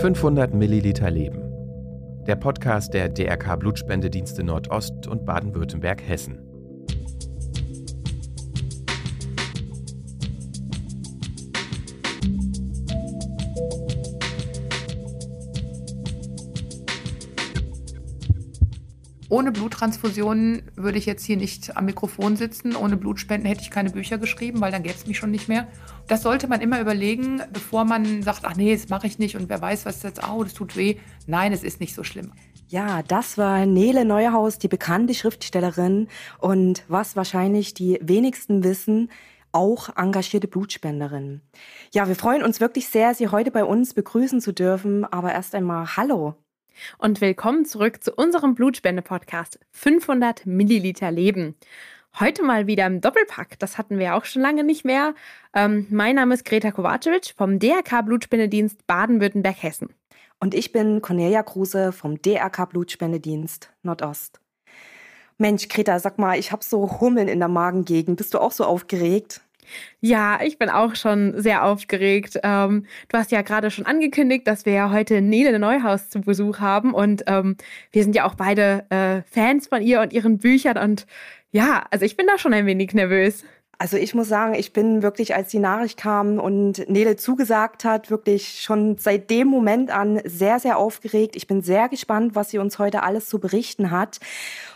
500 Milliliter Leben. Der Podcast der DRK Blutspendedienste Nordost und Baden-Württemberg-Hessen. Ohne Bluttransfusionen würde ich jetzt hier nicht am Mikrofon sitzen. Ohne Blutspenden hätte ich keine Bücher geschrieben, weil dann gäbe es mich schon nicht mehr. Das sollte man immer überlegen, bevor man sagt, ach nee, das mache ich nicht und wer weiß, was jetzt, oh, das tut weh. Nein, es ist nicht so schlimm. Ja, das war Nele Neuhaus, die bekannte Schriftstellerin und was wahrscheinlich die wenigsten wissen, auch engagierte Blutspenderin. Ja, wir freuen uns wirklich sehr, Sie heute bei uns begrüßen zu dürfen. Aber erst einmal Hallo. Und willkommen zurück zu unserem Blutspende-Podcast 500 Milliliter Leben. Heute mal wieder im Doppelpack. Das hatten wir auch schon lange nicht mehr. Ähm, mein Name ist Greta Kovacevic vom DRK Blutspendedienst Baden-Württemberg-Hessen. Und ich bin Cornelia Kruse vom DRK Blutspendedienst Nordost. Mensch, Greta, sag mal, ich habe so Hummeln in der Magengegend. Bist du auch so aufgeregt? Ja, ich bin auch schon sehr aufgeregt. Ähm, du hast ja gerade schon angekündigt, dass wir ja heute Nele Neuhaus zu Besuch haben und ähm, wir sind ja auch beide äh, Fans von ihr und ihren Büchern und ja, also ich bin da schon ein wenig nervös. Also ich muss sagen, ich bin wirklich, als die Nachricht kam und Nele zugesagt hat, wirklich schon seit dem Moment an sehr, sehr aufgeregt. Ich bin sehr gespannt, was sie uns heute alles zu berichten hat.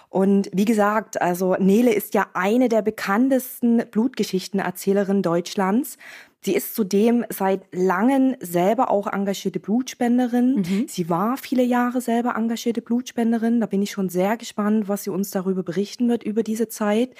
Und wie gesagt, also Nele ist ja eine der bekanntesten Blutgeschichtenerzählerinnen Deutschlands. Sie ist zudem seit langem selber auch engagierte Blutspenderin. Mhm. Sie war viele Jahre selber engagierte Blutspenderin. Da bin ich schon sehr gespannt, was sie uns darüber berichten wird über diese Zeit.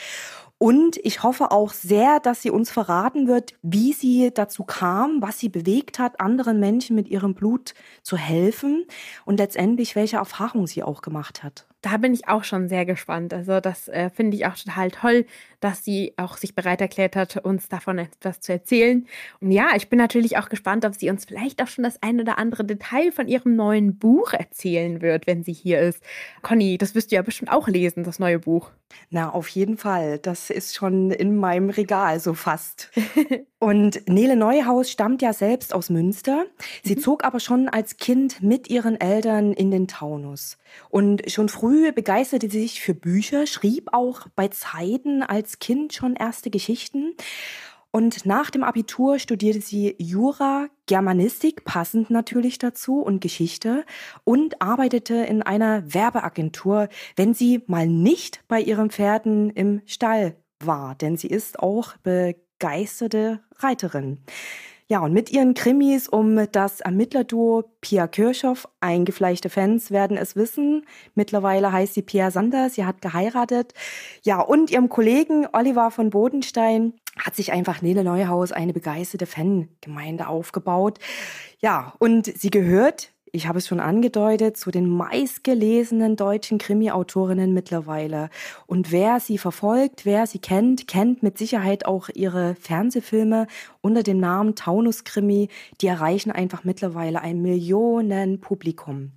Und ich hoffe auch sehr, dass sie uns verraten wird, wie sie dazu kam, was sie bewegt hat, anderen Menschen mit ihrem Blut zu helfen und letztendlich welche Erfahrungen sie auch gemacht hat da bin ich auch schon sehr gespannt. Also das äh, finde ich auch total toll, dass sie auch sich bereit erklärt hat, uns davon etwas zu erzählen. Und ja, ich bin natürlich auch gespannt, ob sie uns vielleicht auch schon das ein oder andere Detail von ihrem neuen Buch erzählen wird, wenn sie hier ist. Conny, das wirst du ja bestimmt auch lesen, das neue Buch. Na, auf jeden Fall. Das ist schon in meinem Regal so fast. Und Nele Neuhaus stammt ja selbst aus Münster. Sie mhm. zog aber schon als Kind mit ihren Eltern in den Taunus. Und schon früh begeisterte sie sich für Bücher, schrieb auch bei Zeiten als Kind schon erste Geschichten. Und nach dem Abitur studierte sie Jura, Germanistik, passend natürlich dazu, und Geschichte und arbeitete in einer Werbeagentur, wenn sie mal nicht bei ihren Pferden im Stall war, denn sie ist auch begeisterte Reiterin. Ja, und mit ihren Krimis um das Ermittlerduo Pia Kirchhoff, eingefleischte Fans werden es wissen. Mittlerweile heißt sie Pia Sander, sie hat geheiratet. Ja, und ihrem Kollegen Oliver von Bodenstein hat sich einfach Nele Neuhaus eine begeisterte Fangemeinde aufgebaut. Ja, und sie gehört ich habe es schon angedeutet, zu den meistgelesenen deutschen Krimi-Autorinnen mittlerweile. Und wer sie verfolgt, wer sie kennt, kennt mit Sicherheit auch ihre Fernsehfilme unter dem Namen Taunus-Krimi. Die erreichen einfach mittlerweile ein Millionenpublikum.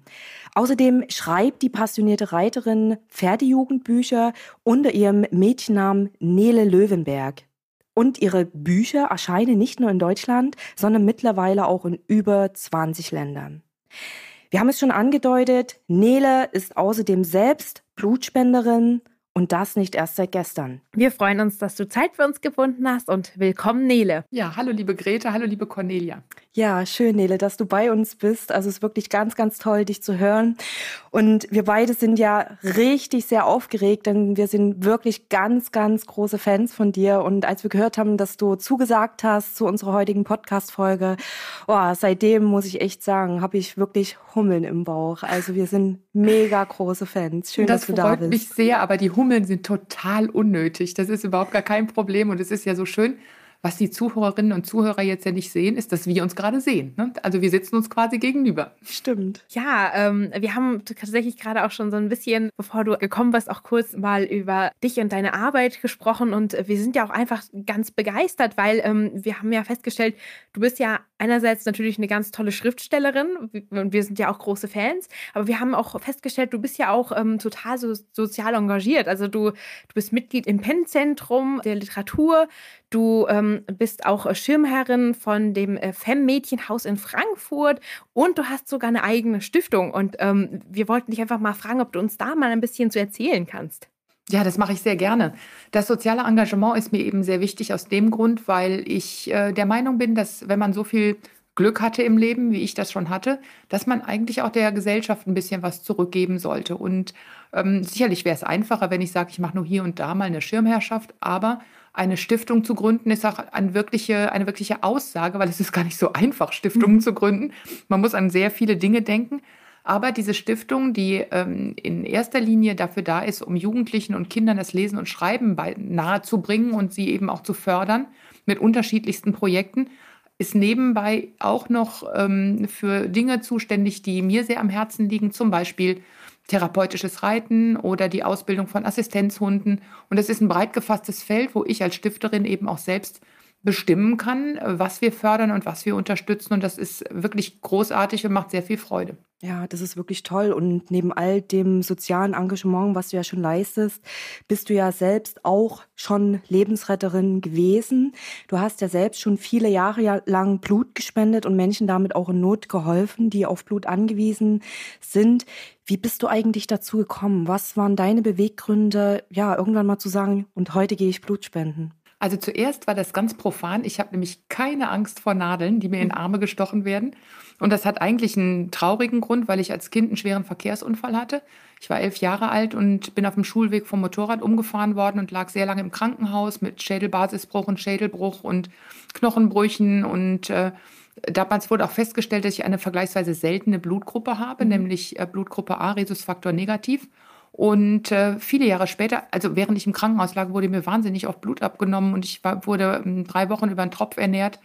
Außerdem schreibt die passionierte Reiterin Pferdejugendbücher unter ihrem Mädchennamen Nele Löwenberg. Und ihre Bücher erscheinen nicht nur in Deutschland, sondern mittlerweile auch in über 20 Ländern. Wir haben es schon angedeutet, Nele ist außerdem selbst Blutspenderin und das nicht erst seit gestern. Wir freuen uns, dass du Zeit für uns gefunden hast und willkommen, Nele. Ja, hallo liebe Grete, hallo liebe Cornelia. Ja, schön, Nele, dass du bei uns bist. Also es ist wirklich ganz, ganz toll, dich zu hören. Und wir beide sind ja richtig sehr aufgeregt, denn wir sind wirklich ganz, ganz große Fans von dir. Und als wir gehört haben, dass du zugesagt hast zu unserer heutigen Podcast-Folge, oh, seitdem muss ich echt sagen, habe ich wirklich Hummeln im Bauch. Also wir sind mega große Fans. Schön, das dass du da bist. Das freut mich sehr, aber die Hummeln sind total unnötig. Das ist überhaupt gar kein Problem und es ist ja so schön, was die Zuhörerinnen und Zuhörer jetzt ja nicht sehen, ist, dass wir uns gerade sehen. Ne? Also wir sitzen uns quasi gegenüber. Stimmt. Ja, ähm, wir haben tatsächlich gerade auch schon so ein bisschen, bevor du gekommen bist, auch kurz mal über dich und deine Arbeit gesprochen. Und wir sind ja auch einfach ganz begeistert, weil ähm, wir haben ja festgestellt, du bist ja einerseits natürlich eine ganz tolle Schriftstellerin und wir sind ja auch große Fans, aber wir haben auch festgestellt, du bist ja auch ähm, total so, sozial engagiert. Also du, du bist Mitglied im Pennzentrum der Literatur, du ähm, bist auch Schirmherrin von dem äh, Fem-Mädchenhaus in Frankfurt und du hast sogar eine eigene Stiftung. Und ähm, wir wollten dich einfach mal fragen, ob du uns da mal ein bisschen zu erzählen kannst. Ja, das mache ich sehr gerne. Das soziale Engagement ist mir eben sehr wichtig aus dem Grund, weil ich äh, der Meinung bin, dass wenn man so viel Glück hatte im Leben, wie ich das schon hatte, dass man eigentlich auch der Gesellschaft ein bisschen was zurückgeben sollte. Und ähm, sicherlich wäre es einfacher, wenn ich sage, ich mache nur hier und da mal eine Schirmherrschaft, aber eine Stiftung zu gründen ist auch eine wirkliche, eine wirkliche Aussage, weil es ist gar nicht so einfach, Stiftungen mhm. zu gründen. Man muss an sehr viele Dinge denken. Aber diese Stiftung, die ähm, in erster Linie dafür da ist, um Jugendlichen und Kindern das Lesen und Schreiben bei, nahezubringen und sie eben auch zu fördern mit unterschiedlichsten Projekten, ist nebenbei auch noch ähm, für Dinge zuständig, die mir sehr am Herzen liegen, zum Beispiel therapeutisches Reiten oder die Ausbildung von Assistenzhunden. Und das ist ein breit gefasstes Feld, wo ich als Stifterin eben auch selbst bestimmen kann, was wir fördern und was wir unterstützen. Und das ist wirklich großartig und macht sehr viel Freude. Ja, das ist wirklich toll. Und neben all dem sozialen Engagement, was du ja schon leistest, bist du ja selbst auch schon Lebensretterin gewesen. Du hast ja selbst schon viele Jahre lang Blut gespendet und Menschen damit auch in Not geholfen, die auf Blut angewiesen sind. Wie bist du eigentlich dazu gekommen? Was waren deine Beweggründe, ja, irgendwann mal zu sagen, und heute gehe ich Blut spenden? Also zuerst war das ganz profan. Ich habe nämlich keine Angst vor Nadeln, die mir in Arme gestochen werden. Und das hat eigentlich einen traurigen Grund, weil ich als Kind einen schweren Verkehrsunfall hatte. Ich war elf Jahre alt und bin auf dem Schulweg vom Motorrad umgefahren worden und lag sehr lange im Krankenhaus mit Schädelbasisbruch und Schädelbruch und Knochenbrüchen. Und äh, damals wurde auch festgestellt, dass ich eine vergleichsweise seltene Blutgruppe habe, mhm. nämlich äh, Blutgruppe A, Rhesusfaktor negativ. Und äh, viele Jahre später, also während ich im Krankenhaus lag, wurde mir wahnsinnig oft Blut abgenommen und ich war, wurde ähm, drei Wochen über einen Tropf ernährt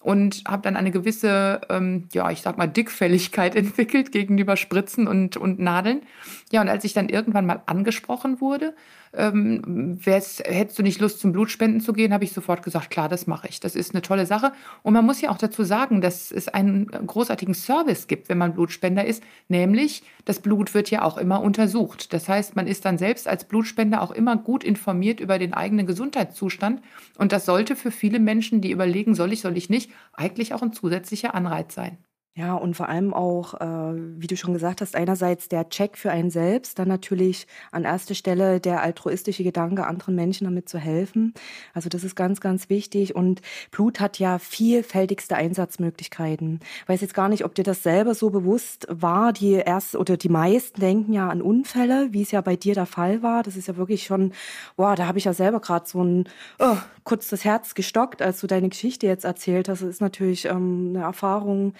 und habe dann eine gewisse, ähm, ja, ich sag mal, Dickfälligkeit entwickelt gegenüber Spritzen und, und Nadeln. Ja, und als ich dann irgendwann mal angesprochen wurde, ähm, hättest du nicht Lust, zum Blutspenden zu gehen, habe ich sofort gesagt, klar, das mache ich. Das ist eine tolle Sache. Und man muss ja auch dazu sagen, dass es einen großartigen Service gibt, wenn man Blutspender ist, nämlich das Blut wird ja auch immer untersucht. Das heißt, man ist dann selbst als Blutspender auch immer gut informiert über den eigenen Gesundheitszustand. Und das sollte für viele Menschen, die überlegen, soll ich, soll ich nicht, eigentlich auch ein zusätzlicher Anreiz sein. Ja, und vor allem auch, äh, wie du schon gesagt hast, einerseits der Check für einen selbst, dann natürlich an erster Stelle der altruistische Gedanke, anderen Menschen damit zu helfen. Also das ist ganz, ganz wichtig. Und Blut hat ja vielfältigste Einsatzmöglichkeiten. Ich weiß jetzt gar nicht, ob dir das selber so bewusst war. Die erst oder die meisten denken ja an Unfälle, wie es ja bei dir der Fall war. Das ist ja wirklich schon, boah, da habe ich ja selber gerade so ein oh, kurz das Herz gestockt, als du deine Geschichte jetzt erzählt hast. Das ist natürlich ähm, eine Erfahrung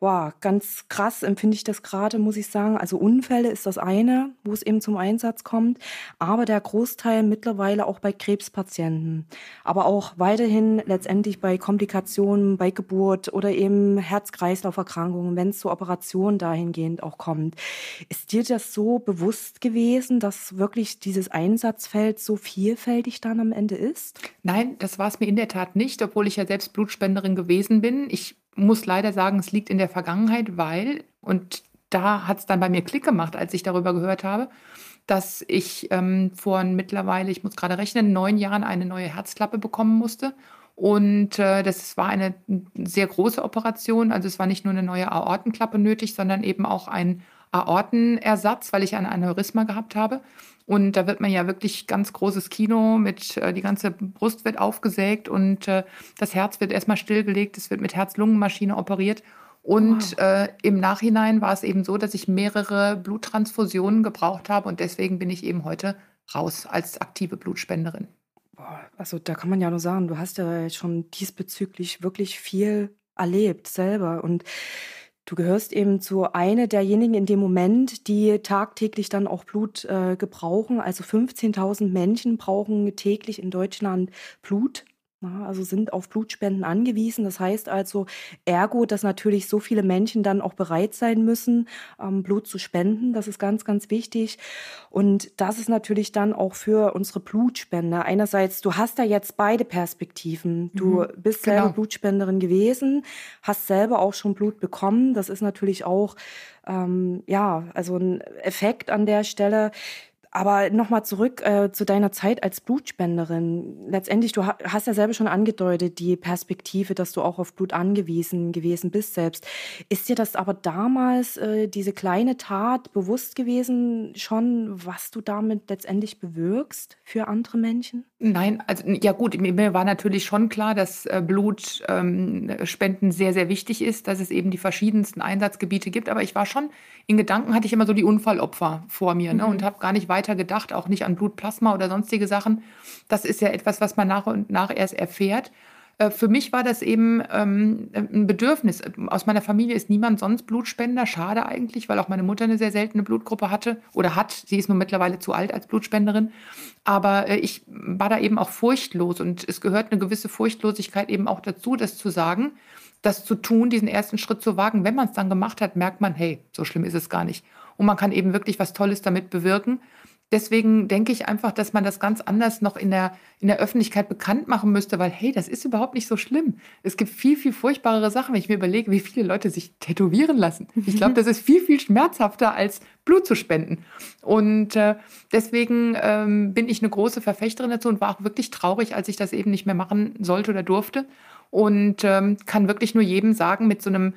wow, ganz krass empfinde ich das gerade, muss ich sagen. Also Unfälle ist das eine, wo es eben zum Einsatz kommt, aber der Großteil mittlerweile auch bei Krebspatienten, aber auch weiterhin letztendlich bei Komplikationen, bei Geburt oder eben Herz-Kreislauf-Erkrankungen, wenn es zu Operationen dahingehend auch kommt. Ist dir das so bewusst gewesen, dass wirklich dieses Einsatzfeld so vielfältig dann am Ende ist? Nein, das war es mir in der Tat nicht, obwohl ich ja selbst Blutspenderin gewesen bin. Ich muss leider sagen, es liegt in der Vergangenheit, weil, und da hat es dann bei mir Klick gemacht, als ich darüber gehört habe, dass ich ähm, vor mittlerweile, ich muss gerade rechnen, neun Jahren eine neue Herzklappe bekommen musste. Und äh, das war eine sehr große Operation. Also es war nicht nur eine neue Aortenklappe nötig, sondern eben auch ein Aortenersatz, weil ich ein Aneurysma gehabt habe. Und da wird man ja wirklich ganz großes Kino mit, äh, die ganze Brust wird aufgesägt und äh, das Herz wird erstmal stillgelegt, es wird mit Herz-Lungen-Maschine operiert. Und wow. äh, im Nachhinein war es eben so, dass ich mehrere Bluttransfusionen gebraucht habe und deswegen bin ich eben heute raus als aktive Blutspenderin. Also da kann man ja nur sagen, du hast ja schon diesbezüglich wirklich viel erlebt selber und Du gehörst eben zu einer derjenigen in dem Moment, die tagtäglich dann auch Blut äh, gebrauchen. Also 15.000 Menschen brauchen täglich in Deutschland Blut. Also sind auf Blutspenden angewiesen. Das heißt also, ergo, dass natürlich so viele Menschen dann auch bereit sein müssen, ähm, Blut zu spenden. Das ist ganz, ganz wichtig. Und das ist natürlich dann auch für unsere Blutspender. Einerseits, du hast da jetzt beide Perspektiven. Du mhm, bist genau. selber Blutspenderin gewesen, hast selber auch schon Blut bekommen. Das ist natürlich auch ähm, ja, also ein Effekt an der Stelle. Aber nochmal zurück äh, zu deiner Zeit als Blutspenderin. Letztendlich, du hast ja selber schon angedeutet, die Perspektive, dass du auch auf Blut angewiesen gewesen bist selbst. Ist dir das aber damals, äh, diese kleine Tat, bewusst gewesen schon, was du damit letztendlich bewirkst für andere Menschen? Nein, also ja gut, mir war natürlich schon klar, dass äh, Blutspenden ähm, sehr, sehr wichtig ist, dass es eben die verschiedensten Einsatzgebiete gibt. Aber ich war schon, in Gedanken hatte ich immer so die Unfallopfer vor mir ne, mhm. und habe gar nicht weiter gedacht, auch nicht an Blutplasma oder sonstige Sachen. Das ist ja etwas, was man nach und nach erst erfährt. Äh, für mich war das eben ähm, ein Bedürfnis. Aus meiner Familie ist niemand sonst Blutspender. Schade eigentlich, weil auch meine Mutter eine sehr seltene Blutgruppe hatte oder hat. Sie ist nur mittlerweile zu alt als Blutspenderin. Aber äh, ich war da eben auch furchtlos und es gehört eine gewisse Furchtlosigkeit eben auch dazu, das zu sagen, das zu tun, diesen ersten Schritt zu wagen. Wenn man es dann gemacht hat, merkt man, hey, so schlimm ist es gar nicht. Und man kann eben wirklich was Tolles damit bewirken. Deswegen denke ich einfach, dass man das ganz anders noch in der, in der Öffentlichkeit bekannt machen müsste, weil, hey, das ist überhaupt nicht so schlimm. Es gibt viel, viel furchtbarere Sachen, wenn ich mir überlege, wie viele Leute sich tätowieren lassen. Ich glaube, das ist viel, viel schmerzhafter als Blut zu spenden. Und äh, deswegen ähm, bin ich eine große Verfechterin dazu und war auch wirklich traurig, als ich das eben nicht mehr machen sollte oder durfte. Und ähm, kann wirklich nur jedem sagen, mit so einem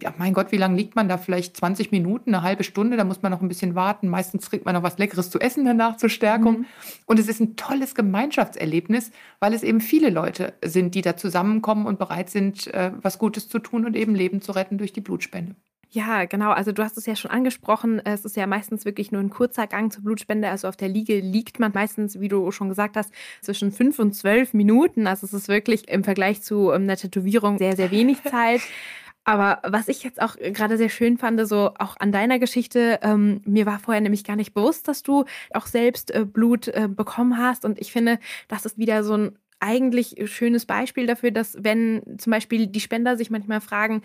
ja, mein Gott, wie lange liegt man da? Vielleicht 20 Minuten, eine halbe Stunde, da muss man noch ein bisschen warten. Meistens kriegt man noch was Leckeres zu essen danach zur Stärkung. Mhm. Und es ist ein tolles Gemeinschaftserlebnis, weil es eben viele Leute sind, die da zusammenkommen und bereit sind, äh, was Gutes zu tun und eben Leben zu retten durch die Blutspende. Ja, genau. Also du hast es ja schon angesprochen. Es ist ja meistens wirklich nur ein kurzer Gang zur Blutspende. Also auf der Liege liegt man meistens, wie du schon gesagt hast, zwischen fünf und zwölf Minuten. Also es ist wirklich im Vergleich zu ähm, einer Tätowierung sehr, sehr wenig Zeit. Aber was ich jetzt auch gerade sehr schön fand, so auch an deiner Geschichte, ähm, mir war vorher nämlich gar nicht bewusst, dass du auch selbst äh, Blut äh, bekommen hast. Und ich finde, das ist wieder so ein eigentlich schönes Beispiel dafür, dass wenn zum Beispiel die Spender sich manchmal fragen,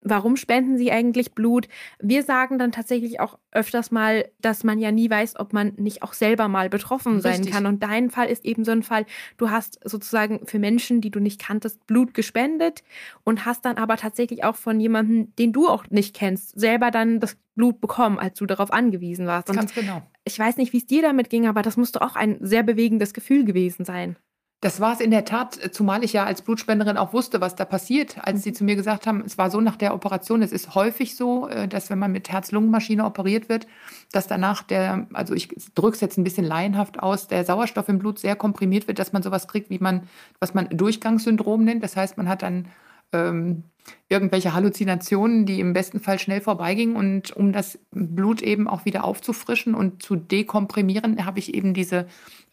Warum spenden sie eigentlich Blut? Wir sagen dann tatsächlich auch öfters mal, dass man ja nie weiß, ob man nicht auch selber mal betroffen sein kann. Und dein Fall ist eben so ein Fall, du hast sozusagen für Menschen, die du nicht kanntest, Blut gespendet und hast dann aber tatsächlich auch von jemandem, den du auch nicht kennst, selber dann das Blut bekommen, als du darauf angewiesen warst. Und Ganz genau. Ich weiß nicht, wie es dir damit ging, aber das musste auch ein sehr bewegendes Gefühl gewesen sein. Das war es in der Tat, zumal ich ja als Blutspenderin auch wusste, was da passiert, als sie mhm. zu mir gesagt haben, es war so nach der Operation, es ist häufig so, äh, dass wenn man mit Herz-Lungen-Maschine operiert wird, dass danach der, also ich drücke es jetzt ein bisschen laienhaft aus, der Sauerstoff im Blut sehr komprimiert wird, dass man sowas kriegt, wie man, was man Durchgangssyndrom nennt. Das heißt, man hat dann ähm, irgendwelche Halluzinationen, die im besten Fall schnell vorbeigingen. Und um das Blut eben auch wieder aufzufrischen und zu dekomprimieren, habe ich eben diese,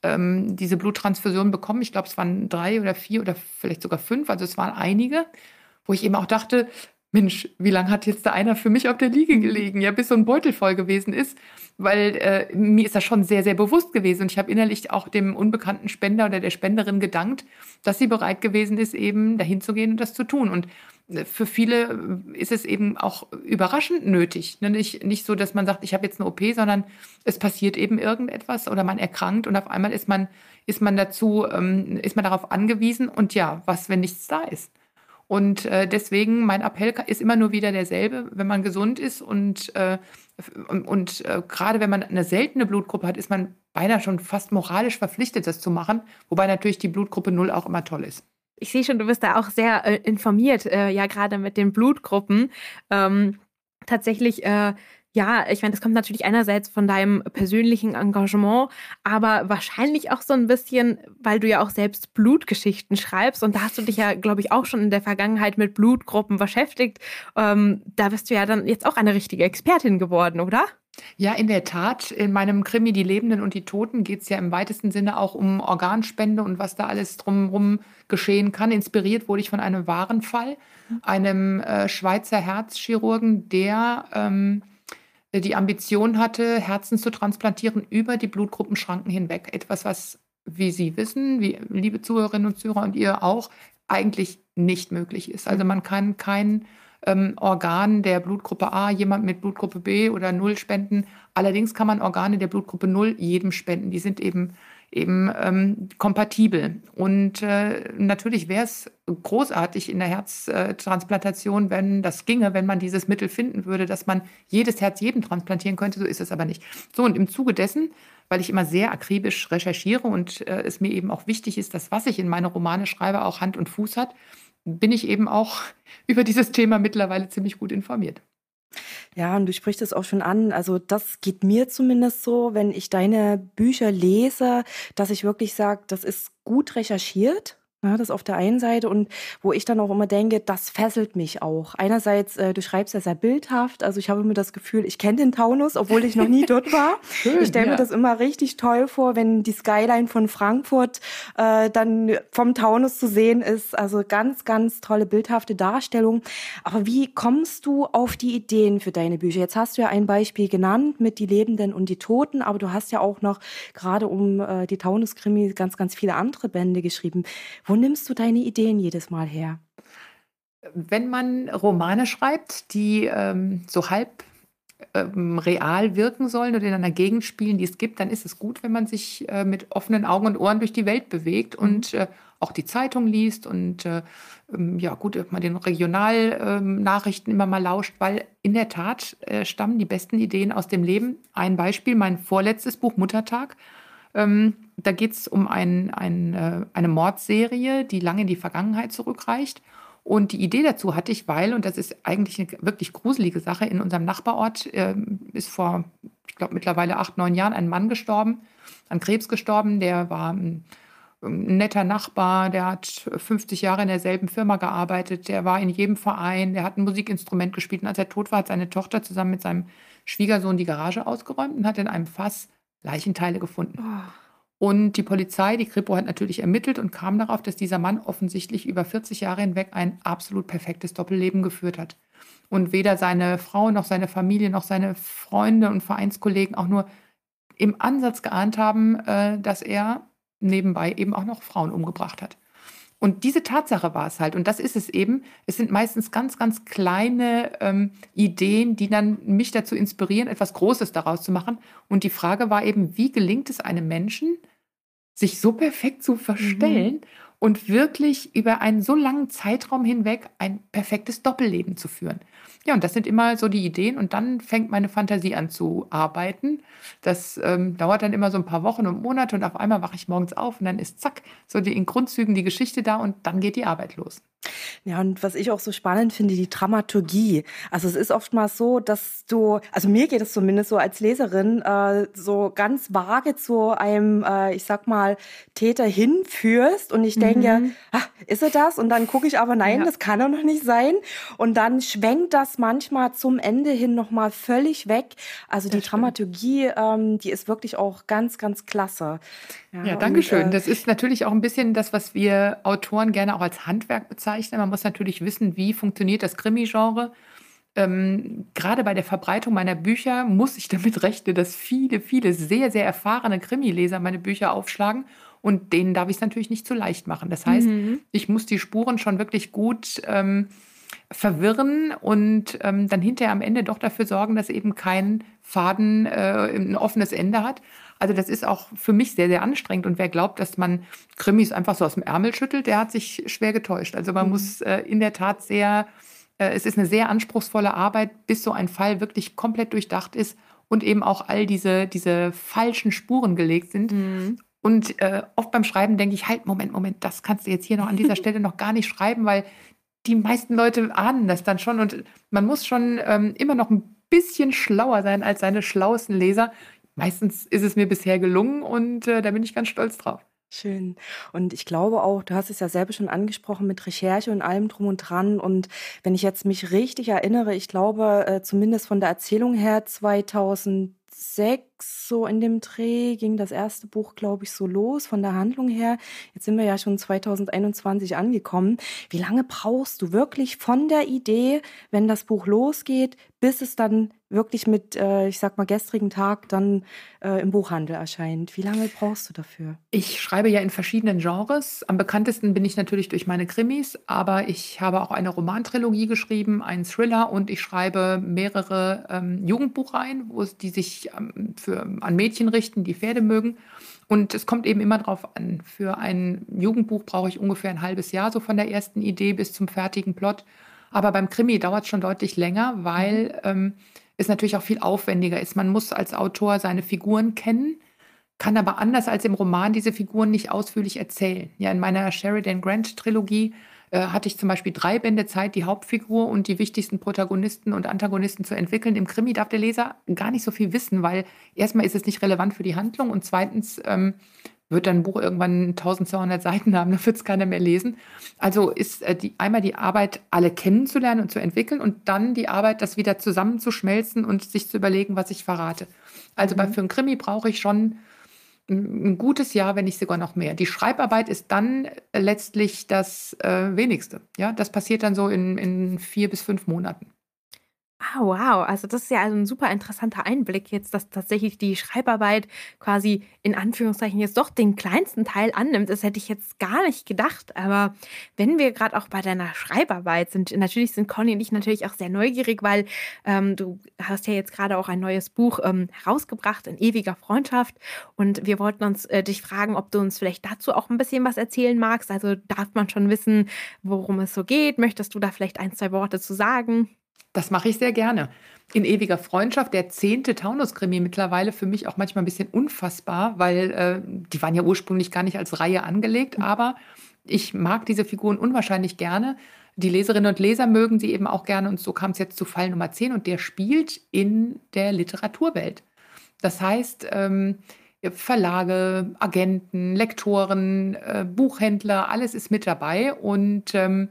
ähm, diese Bluttransfusion bekommen. Ich glaube, es waren drei oder vier oder vielleicht sogar fünf, also es waren einige, wo ich eben auch dachte, Mensch, wie lange hat jetzt da einer für mich auf der Liege gelegen? Ja, bis so ein Beutel voll gewesen ist, weil äh, mir ist das schon sehr, sehr bewusst gewesen. Und ich habe innerlich auch dem unbekannten Spender oder der Spenderin gedankt, dass sie bereit gewesen ist, eben dahin zu gehen und das zu tun. Und äh, für viele ist es eben auch überraschend nötig. Ne, nicht, nicht so, dass man sagt, ich habe jetzt eine OP, sondern es passiert eben irgendetwas oder man erkrankt und auf einmal ist man, ist man dazu, ähm, ist man darauf angewiesen und ja, was, wenn nichts da ist? Und äh, deswegen, mein Appell ist immer nur wieder derselbe, wenn man gesund ist und, äh, und, äh, gerade wenn man eine seltene Blutgruppe hat, ist man beinahe schon fast moralisch verpflichtet, das zu machen, wobei natürlich die Blutgruppe Null auch immer toll ist. Ich sehe schon, du bist da auch sehr äh, informiert, äh, ja gerade mit den Blutgruppen. Ähm, tatsächlich äh, ja, ich meine, das kommt natürlich einerseits von deinem persönlichen Engagement, aber wahrscheinlich auch so ein bisschen, weil du ja auch selbst Blutgeschichten schreibst und da hast du dich ja, glaube ich, auch schon in der Vergangenheit mit Blutgruppen beschäftigt. Ähm, da bist du ja dann jetzt auch eine richtige Expertin geworden, oder? Ja, in der Tat. In meinem Krimi Die Lebenden und die Toten geht es ja im weitesten Sinne auch um Organspende und was da alles drumherum geschehen kann. Inspiriert wurde ich von einem wahren Fall, mhm. einem äh, Schweizer Herzchirurgen, der ähm, die Ambition hatte, Herzen zu transplantieren über die Blutgruppenschranken hinweg. Etwas, was wie Sie wissen, wie liebe Zuhörerinnen und Zuhörer und ihr auch, eigentlich nicht möglich ist. Also man kann kein ähm, Organ der Blutgruppe A jemand mit Blutgruppe B oder Null spenden. Allerdings kann man Organe der Blutgruppe Null jedem spenden. Die sind eben eben ähm, kompatibel. Und äh, natürlich wäre es großartig in der Herztransplantation, wenn das ginge, wenn man dieses Mittel finden würde, dass man jedes Herz jedem transplantieren könnte. So ist es aber nicht. So, und im Zuge dessen, weil ich immer sehr akribisch recherchiere und äh, es mir eben auch wichtig ist, dass was ich in meine Romane schreibe, auch Hand und Fuß hat, bin ich eben auch über dieses Thema mittlerweile ziemlich gut informiert. Ja, und du sprichst es auch schon an. Also das geht mir zumindest so, wenn ich deine Bücher lese, dass ich wirklich sage, das ist gut recherchiert. Ja, das auf der einen Seite und wo ich dann auch immer denke, das fesselt mich auch. Einerseits, äh, du schreibst ja sehr bildhaft, also ich habe immer das Gefühl, ich kenne den Taunus, obwohl ich noch nie dort war. Schön, ich stelle ja. mir das immer richtig toll vor, wenn die Skyline von Frankfurt äh, dann vom Taunus zu sehen ist. Also ganz, ganz tolle bildhafte Darstellung. Aber wie kommst du auf die Ideen für deine Bücher? Jetzt hast du ja ein Beispiel genannt mit die Lebenden und die Toten, aber du hast ja auch noch gerade um äh, die Taunus-Krimi ganz, ganz viele andere Bände geschrieben. Wo nimmst du deine Ideen jedes Mal her? Wenn man Romane schreibt, die ähm, so halb ähm, real wirken sollen oder in einer Gegend spielen, die es gibt, dann ist es gut, wenn man sich äh, mit offenen Augen und Ohren durch die Welt bewegt mhm. und äh, auch die Zeitung liest und äh, ähm, ja gut, ob man den Regionalnachrichten immer mal lauscht, weil in der Tat äh, stammen die besten Ideen aus dem Leben. Ein Beispiel, mein vorletztes Buch Muttertag ähm, da geht es um ein, ein, äh, eine Mordserie, die lange in die Vergangenheit zurückreicht. Und die Idee dazu hatte ich, weil, und das ist eigentlich eine wirklich gruselige Sache, in unserem Nachbarort äh, ist vor, ich glaube, mittlerweile acht, neun Jahren ein Mann gestorben, an Krebs gestorben. Der war ein, ein netter Nachbar, der hat 50 Jahre in derselben Firma gearbeitet, der war in jedem Verein, der hat ein Musikinstrument gespielt. Und als er tot war, hat seine Tochter zusammen mit seinem Schwiegersohn die Garage ausgeräumt und hat in einem Fass Leichenteile gefunden. Oh. Und die Polizei, die Kripo, hat natürlich ermittelt und kam darauf, dass dieser Mann offensichtlich über 40 Jahre hinweg ein absolut perfektes Doppelleben geführt hat. Und weder seine Frau noch seine Familie noch seine Freunde und Vereinskollegen auch nur im Ansatz geahnt haben, äh, dass er nebenbei eben auch noch Frauen umgebracht hat. Und diese Tatsache war es halt. Und das ist es eben. Es sind meistens ganz, ganz kleine ähm, Ideen, die dann mich dazu inspirieren, etwas Großes daraus zu machen. Und die Frage war eben, wie gelingt es einem Menschen, sich so perfekt zu verstellen mhm. Und wirklich über einen so langen Zeitraum hinweg ein perfektes Doppelleben zu führen? Ja, und das sind immer so die Ideen und dann fängt meine Fantasie an zu arbeiten. Das ähm, dauert dann immer so ein paar Wochen und Monate und auf einmal wache ich morgens auf und dann ist zack, so die, in Grundzügen die Geschichte da und dann geht die Arbeit los. Ja, und was ich auch so spannend finde, die Dramaturgie. Also es ist oftmals so, dass du, also mir geht es zumindest so als Leserin, äh, so ganz vage zu einem, äh, ich sag mal, Täter hinführst und ich denke, mhm. ach, ist er das? Und dann gucke ich aber, nein, ja. das kann er noch nicht sein. Und dann schwenkt das manchmal zum Ende hin nochmal völlig weg. Also die Dramaturgie, ähm, die ist wirklich auch ganz, ganz klasse. Ja, ja danke schön. Äh, das ist natürlich auch ein bisschen das, was wir Autoren gerne auch als Handwerk bezeichnen. Man muss natürlich wissen, wie funktioniert das Krimi-Genre. Ähm, gerade bei der Verbreitung meiner Bücher muss ich damit rechnen, dass viele, viele sehr, sehr erfahrene Krimileser meine Bücher aufschlagen und denen darf ich es natürlich nicht zu leicht machen. Das heißt, mhm. ich muss die Spuren schon wirklich gut ähm, verwirren und ähm, dann hinterher am Ende doch dafür sorgen, dass eben kein Faden äh, ein offenes Ende hat. Also das ist auch für mich sehr, sehr anstrengend. Und wer glaubt, dass man Krimis einfach so aus dem Ärmel schüttelt, der hat sich schwer getäuscht. Also man mhm. muss äh, in der Tat sehr, äh, es ist eine sehr anspruchsvolle Arbeit, bis so ein Fall wirklich komplett durchdacht ist und eben auch all diese, diese falschen Spuren gelegt sind. Mhm. Und äh, oft beim Schreiben denke ich, halt, Moment, Moment, das kannst du jetzt hier noch an dieser Stelle noch gar nicht schreiben, weil die meisten Leute ahnen das dann schon. Und man muss schon ähm, immer noch ein bisschen schlauer sein als seine schlauesten Leser. Meistens ist es mir bisher gelungen und äh, da bin ich ganz stolz drauf. Schön. Und ich glaube auch, du hast es ja selber schon angesprochen mit Recherche und allem drum und dran. Und wenn ich jetzt mich richtig erinnere, ich glaube, äh, zumindest von der Erzählung her 2000 2006, so in dem Dreh, ging das erste Buch, glaube ich, so los von der Handlung her. Jetzt sind wir ja schon 2021 angekommen. Wie lange brauchst du wirklich von der Idee, wenn das Buch losgeht, bis es dann wirklich mit, äh, ich sag mal, gestrigen Tag dann äh, im Buchhandel erscheint. Wie lange brauchst du dafür? Ich schreibe ja in verschiedenen Genres. Am bekanntesten bin ich natürlich durch meine Krimis, aber ich habe auch eine Romantrilogie geschrieben, einen Thriller und ich schreibe mehrere ähm, Jugendbuchreihen, wo es, die sich ähm, für, an Mädchen richten, die Pferde mögen. Und es kommt eben immer darauf an. Für ein Jugendbuch brauche ich ungefähr ein halbes Jahr, so von der ersten Idee bis zum fertigen Plot. Aber beim Krimi dauert es schon deutlich länger, weil mhm. ähm, es natürlich auch viel aufwendiger ist. Man muss als Autor seine Figuren kennen, kann aber anders als im Roman diese Figuren nicht ausführlich erzählen. Ja, in meiner Sheridan Grant Trilogie äh, hatte ich zum Beispiel drei Bände Zeit, die Hauptfigur und die wichtigsten Protagonisten und Antagonisten zu entwickeln. Im Krimi darf der Leser gar nicht so viel wissen, weil erstmal ist es nicht relevant für die Handlung und zweitens ähm, wird dann ein Buch irgendwann 1200 Seiten haben, dann wird es keiner mehr lesen. Also ist äh, die, einmal die Arbeit, alle kennenzulernen und zu entwickeln und dann die Arbeit, das wieder zusammenzuschmelzen und sich zu überlegen, was ich verrate. Also mhm. bei, für einen Krimi brauche ich schon ein, gutes Jahr, wenn nicht sogar noch mehr. Die Schreibarbeit ist dann letztlich das äh, wenigste. Ja, das passiert dann so in, in vier bis fünf Monaten. Ah, wow. Also das ist ja ein super interessanter Einblick jetzt, dass tatsächlich die Schreibarbeit quasi in Anführungszeichen jetzt doch den kleinsten Teil annimmt. Das hätte ich jetzt gar nicht gedacht. Aber wenn wir gerade auch bei deiner Schreibarbeit sind, natürlich sind Conny und ich natürlich auch sehr neugierig, weil ähm, du hast ja jetzt gerade auch ein neues Buch ähm, herausgebracht in ewiger Freundschaft. Und wir wollten uns äh, dich fragen, ob du uns vielleicht dazu auch ein bisschen was erzählen magst. Also darf man schon wissen, worum es so geht? Möchtest du da vielleicht ein, zwei Worte zu sagen? Das mache ich sehr gerne. In ewiger Freundschaft, der zehnte Taunus-Krimi mittlerweile für mich auch manchmal ein bisschen unfassbar, weil äh, die waren ja ursprünglich gar nicht als Reihe angelegt, mhm. aber ich mag diese Figuren unwahrscheinlich gerne. Die Leserinnen und Leser mögen sie eben auch gerne und so kam es jetzt zu Fall Nummer 10 und der spielt in der Literaturwelt. Das heißt, ähm, Verlage, Agenten, Lektoren, äh, Buchhändler, alles ist mit dabei und ähm,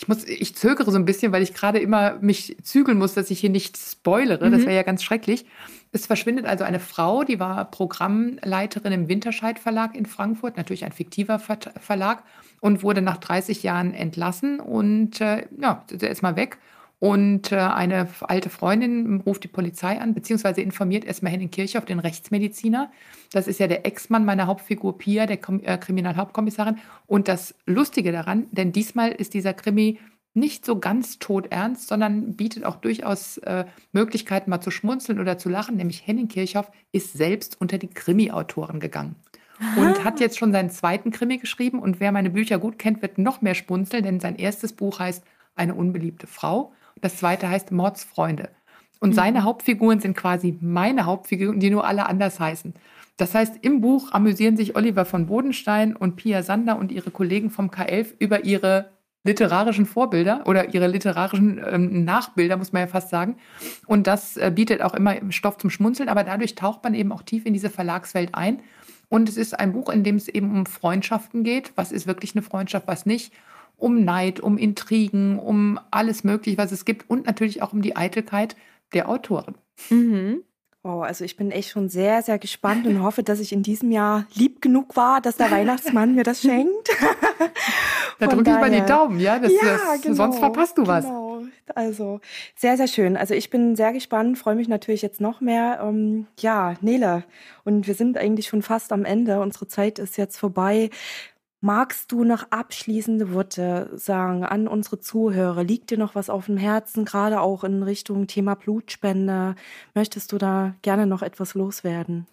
ich muss, ich zögere so ein bisschen, weil ich gerade immer mich zügeln muss, dass ich hier nicht spoilere. Mhm. Das wäre ja ganz schrecklich. Es verschwindet also eine Frau, die war Programmleiterin im Winterscheid Verlag in Frankfurt, natürlich ein fiktiver Verlag, und wurde nach 30 Jahren entlassen und äh, ja, ist mal weg. Und äh, eine alte Freundin ruft die Polizei an, beziehungsweise informiert erstmal Henning Kirchhoff, den Rechtsmediziner. Das ist ja der Ex-Mann meiner Hauptfigur Pia, der äh, Kriminalhauptkommissarin. Und das Lustige daran, denn diesmal ist dieser Krimi nicht so ganz todernst, sondern bietet auch durchaus äh, Möglichkeiten, mal zu schmunzeln oder zu lachen. Nämlich Henning Kirchhoff ist selbst unter die Krimi-Autoren gegangen. Und hat jetzt schon seinen zweiten Krimi geschrieben. Und wer meine Bücher gut kennt, wird noch mehr spunzeln, denn sein erstes Buch heißt Eine unbeliebte Frau. Das zweite heißt Mordsfreunde. Und mhm. seine Hauptfiguren sind quasi meine Hauptfiguren, die nur alle anders heißen. Das heißt, im Buch amüsieren sich Oliver von Bodenstein und Pia Sander und ihre Kollegen vom K11 über ihre literarischen Vorbilder oder ihre literarischen ähm, Nachbilder, muss man ja fast sagen. Und das äh, bietet auch immer Stoff zum Schmunzeln, aber dadurch taucht man eben auch tief in diese Verlagswelt ein. Und es ist ein Buch, in dem es eben um Freundschaften geht. Was ist wirklich eine Freundschaft, was nicht? Um Neid, um Intrigen, um alles Mögliche, was es gibt und natürlich auch um die Eitelkeit der Autoren. Mhm. Wow, also ich bin echt schon sehr, sehr gespannt und hoffe, dass ich in diesem Jahr lieb genug war, dass der Weihnachtsmann mir das schenkt. da drücke ich mal die Daumen, ja? Das, ja das, genau, sonst verpasst du was. Genau. Also sehr, sehr schön. Also ich bin sehr gespannt, freue mich natürlich jetzt noch mehr. Ähm, ja, Nele, und wir sind eigentlich schon fast am Ende. Unsere Zeit ist jetzt vorbei. Magst du noch abschließende Worte sagen an unsere Zuhörer? Liegt dir noch was auf dem Herzen, gerade auch in Richtung Thema Blutspende? Möchtest du da gerne noch etwas loswerden?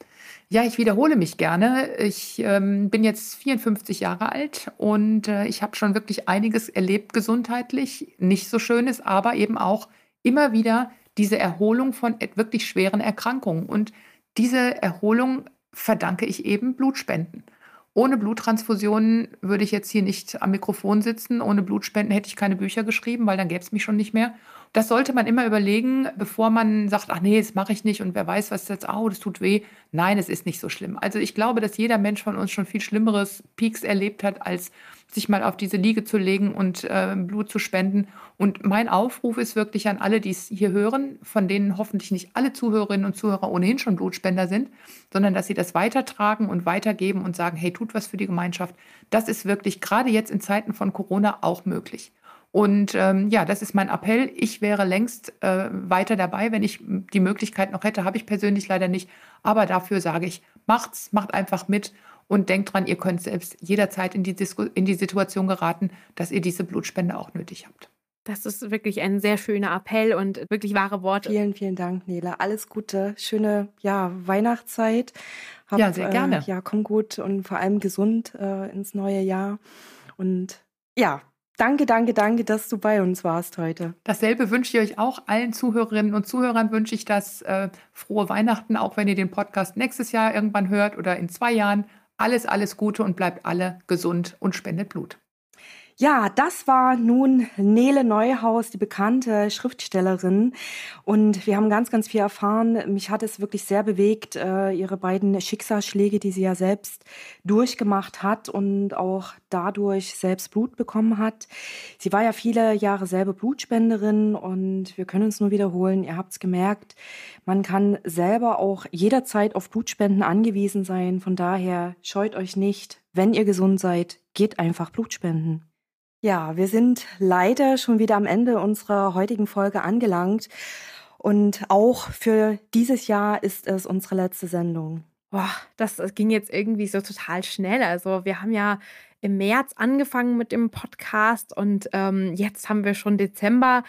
Ja, ich wiederhole mich gerne. Ich ähm, bin jetzt 54 Jahre alt und äh, ich habe schon wirklich einiges erlebt gesundheitlich. Nicht so schönes, aber eben auch immer wieder diese Erholung von wirklich schweren Erkrankungen. Und diese Erholung verdanke ich eben Blutspenden. Ohne Bluttransfusionen würde ich jetzt hier nicht am Mikrofon sitzen. Ohne Blutspenden hätte ich keine Bücher geschrieben, weil dann gäbe es mich schon nicht mehr. Das sollte man immer überlegen, bevor man sagt, ach nee, das mache ich nicht und wer weiß, was jetzt, oh, das tut weh. Nein, es ist nicht so schlimm. Also ich glaube, dass jeder Mensch von uns schon viel schlimmeres Peaks erlebt hat als sich mal auf diese Liege zu legen und äh, Blut zu spenden. Und mein Aufruf ist wirklich an alle, die es hier hören, von denen hoffentlich nicht alle Zuhörerinnen und Zuhörer ohnehin schon Blutspender sind, sondern dass sie das weitertragen und weitergeben und sagen, hey, tut was für die Gemeinschaft. Das ist wirklich gerade jetzt in Zeiten von Corona auch möglich. Und ähm, ja, das ist mein Appell. Ich wäre längst äh, weiter dabei, wenn ich die Möglichkeit noch hätte. Habe ich persönlich leider nicht. Aber dafür sage ich, macht's, macht einfach mit und denkt dran, ihr könnt selbst jederzeit in die, Disku in die Situation geraten, dass ihr diese Blutspende auch nötig habt. Das ist wirklich ein sehr schöner Appell und wirklich wahre Worte. Vielen, vielen Dank, Nele. Alles Gute, schöne ja, Weihnachtszeit. Hab, ja, sehr gerne. Äh, ja, komm gut und vor allem gesund äh, ins neue Jahr. Und ja, danke, danke, danke, dass du bei uns warst heute. Dasselbe wünsche ich euch auch. Allen Zuhörerinnen und Zuhörern wünsche ich das äh, frohe Weihnachten, auch wenn ihr den Podcast nächstes Jahr irgendwann hört oder in zwei Jahren. Alles, alles Gute und bleibt alle gesund und spendet Blut. Ja, das war nun Nele Neuhaus, die bekannte Schriftstellerin. Und wir haben ganz, ganz viel erfahren. Mich hat es wirklich sehr bewegt, äh, ihre beiden Schicksalsschläge, die sie ja selbst durchgemacht hat und auch dadurch selbst Blut bekommen hat. Sie war ja viele Jahre selber Blutspenderin und wir können uns nur wiederholen, ihr habt es gemerkt, man kann selber auch jederzeit auf Blutspenden angewiesen sein. Von daher scheut euch nicht, wenn ihr gesund seid, geht einfach Blutspenden. Ja, wir sind leider schon wieder am Ende unserer heutigen Folge angelangt. Und auch für dieses Jahr ist es unsere letzte Sendung. Boah, das ging jetzt irgendwie so total schnell. Also wir haben ja im März angefangen mit dem Podcast und ähm, jetzt haben wir schon Dezember.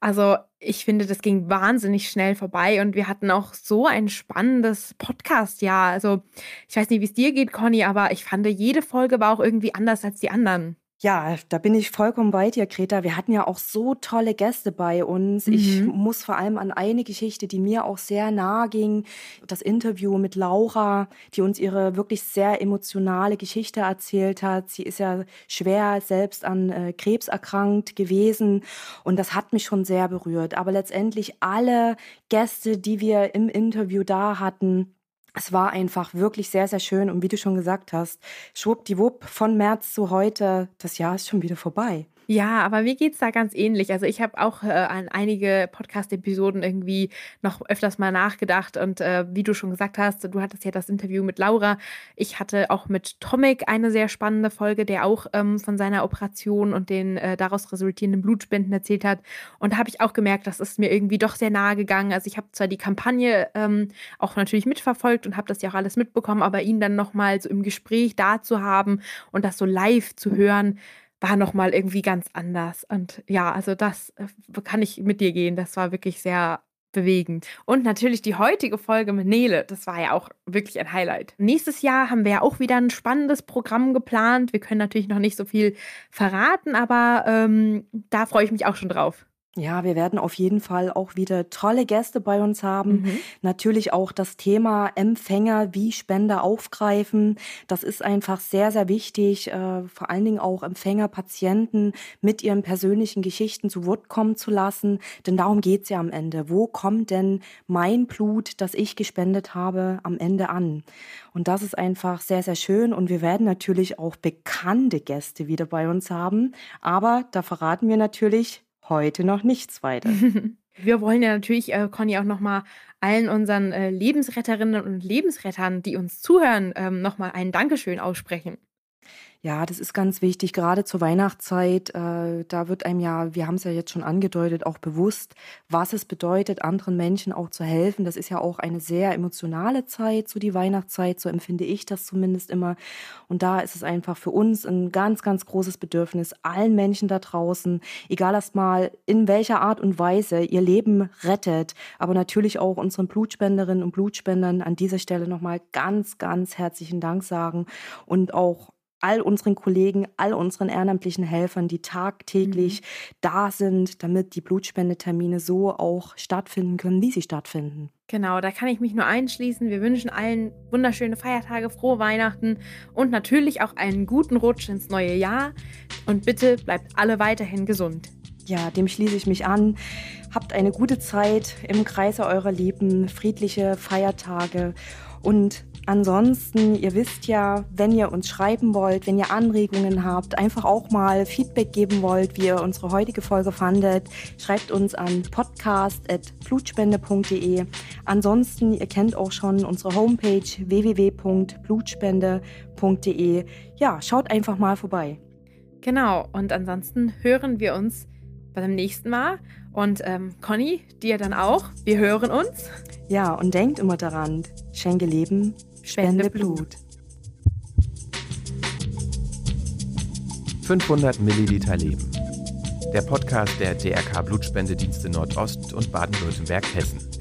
Also ich finde, das ging wahnsinnig schnell vorbei und wir hatten auch so ein spannendes Podcast-Jahr. Also ich weiß nicht, wie es dir geht, Conny, aber ich fand, jede Folge war auch irgendwie anders als die anderen. Ja, da bin ich vollkommen bei dir, Greta. Wir hatten ja auch so tolle Gäste bei uns. Mhm. Ich muss vor allem an eine Geschichte, die mir auch sehr nahe ging, das Interview mit Laura, die uns ihre wirklich sehr emotionale Geschichte erzählt hat. Sie ist ja schwer selbst an äh, Krebs erkrankt gewesen und das hat mich schon sehr berührt. Aber letztendlich alle Gäste, die wir im Interview da hatten, es war einfach wirklich sehr, sehr schön. Und wie du schon gesagt hast, schwuppdiwupp von März zu heute, das Jahr ist schon wieder vorbei. Ja, aber mir geht es da ganz ähnlich. Also ich habe auch äh, an einige Podcast-Episoden irgendwie noch öfters mal nachgedacht. Und äh, wie du schon gesagt hast, du hattest ja das Interview mit Laura. Ich hatte auch mit Tomek eine sehr spannende Folge, der auch ähm, von seiner Operation und den äh, daraus resultierenden Blutspenden erzählt hat. Und da habe ich auch gemerkt, das ist mir irgendwie doch sehr nahe gegangen. Also ich habe zwar die Kampagne ähm, auch natürlich mitverfolgt und habe das ja auch alles mitbekommen, aber ihn dann nochmal so im Gespräch da zu haben und das so live zu hören, war nochmal irgendwie ganz anders. Und ja, also das äh, kann ich mit dir gehen. Das war wirklich sehr bewegend. Und natürlich die heutige Folge mit Nele, das war ja auch wirklich ein Highlight. Nächstes Jahr haben wir ja auch wieder ein spannendes Programm geplant. Wir können natürlich noch nicht so viel verraten, aber ähm, da freue ich mich auch schon drauf. Ja, wir werden auf jeden Fall auch wieder tolle Gäste bei uns haben. Mhm. Natürlich auch das Thema Empfänger wie Spender aufgreifen. Das ist einfach sehr, sehr wichtig, äh, vor allen Dingen auch Empfänger, Patienten mit ihren persönlichen Geschichten zu Wort kommen zu lassen. Denn darum geht's ja am Ende. Wo kommt denn mein Blut, das ich gespendet habe, am Ende an? Und das ist einfach sehr, sehr schön. Und wir werden natürlich auch bekannte Gäste wieder bei uns haben. Aber da verraten wir natürlich heute noch nichts weiter. Wir wollen ja natürlich, äh, Conny, auch nochmal allen unseren äh, Lebensretterinnen und Lebensrettern, die uns zuhören, ähm, nochmal ein Dankeschön aussprechen. Ja, das ist ganz wichtig, gerade zur Weihnachtszeit. Äh, da wird einem ja, wir haben es ja jetzt schon angedeutet, auch bewusst, was es bedeutet, anderen Menschen auch zu helfen. Das ist ja auch eine sehr emotionale Zeit, so die Weihnachtszeit, so empfinde ich das zumindest immer. Und da ist es einfach für uns ein ganz, ganz großes Bedürfnis, allen Menschen da draußen, egal erst mal in welcher Art und Weise ihr Leben rettet, aber natürlich auch unseren Blutspenderinnen und Blutspendern an dieser Stelle nochmal ganz, ganz herzlichen Dank sagen und auch all unseren Kollegen, all unseren ehrenamtlichen Helfern, die tagtäglich mhm. da sind, damit die Blutspendetermine so auch stattfinden können, wie sie stattfinden. Genau, da kann ich mich nur einschließen. Wir wünschen allen wunderschöne Feiertage, frohe Weihnachten und natürlich auch einen guten Rutsch ins neue Jahr. Und bitte bleibt alle weiterhin gesund. Ja, dem schließe ich mich an. Habt eine gute Zeit im Kreise eurer Lieben, friedliche Feiertage und Ansonsten, ihr wisst ja, wenn ihr uns schreiben wollt, wenn ihr Anregungen habt, einfach auch mal Feedback geben wollt, wie ihr unsere heutige Folge fandet, schreibt uns an podcast.blutspende.de. Ansonsten, ihr kennt auch schon unsere Homepage www.blutspende.de. Ja, schaut einfach mal vorbei. Genau, und ansonsten hören wir uns beim nächsten Mal. Und ähm, Conny, dir dann auch. Wir hören uns. Ja, und denkt immer daran, schenke Leben, spende Blut. 500 Milliliter Leben. Der Podcast der DRK Blutspendedienste Nordost und Baden-Württemberg-Hessen.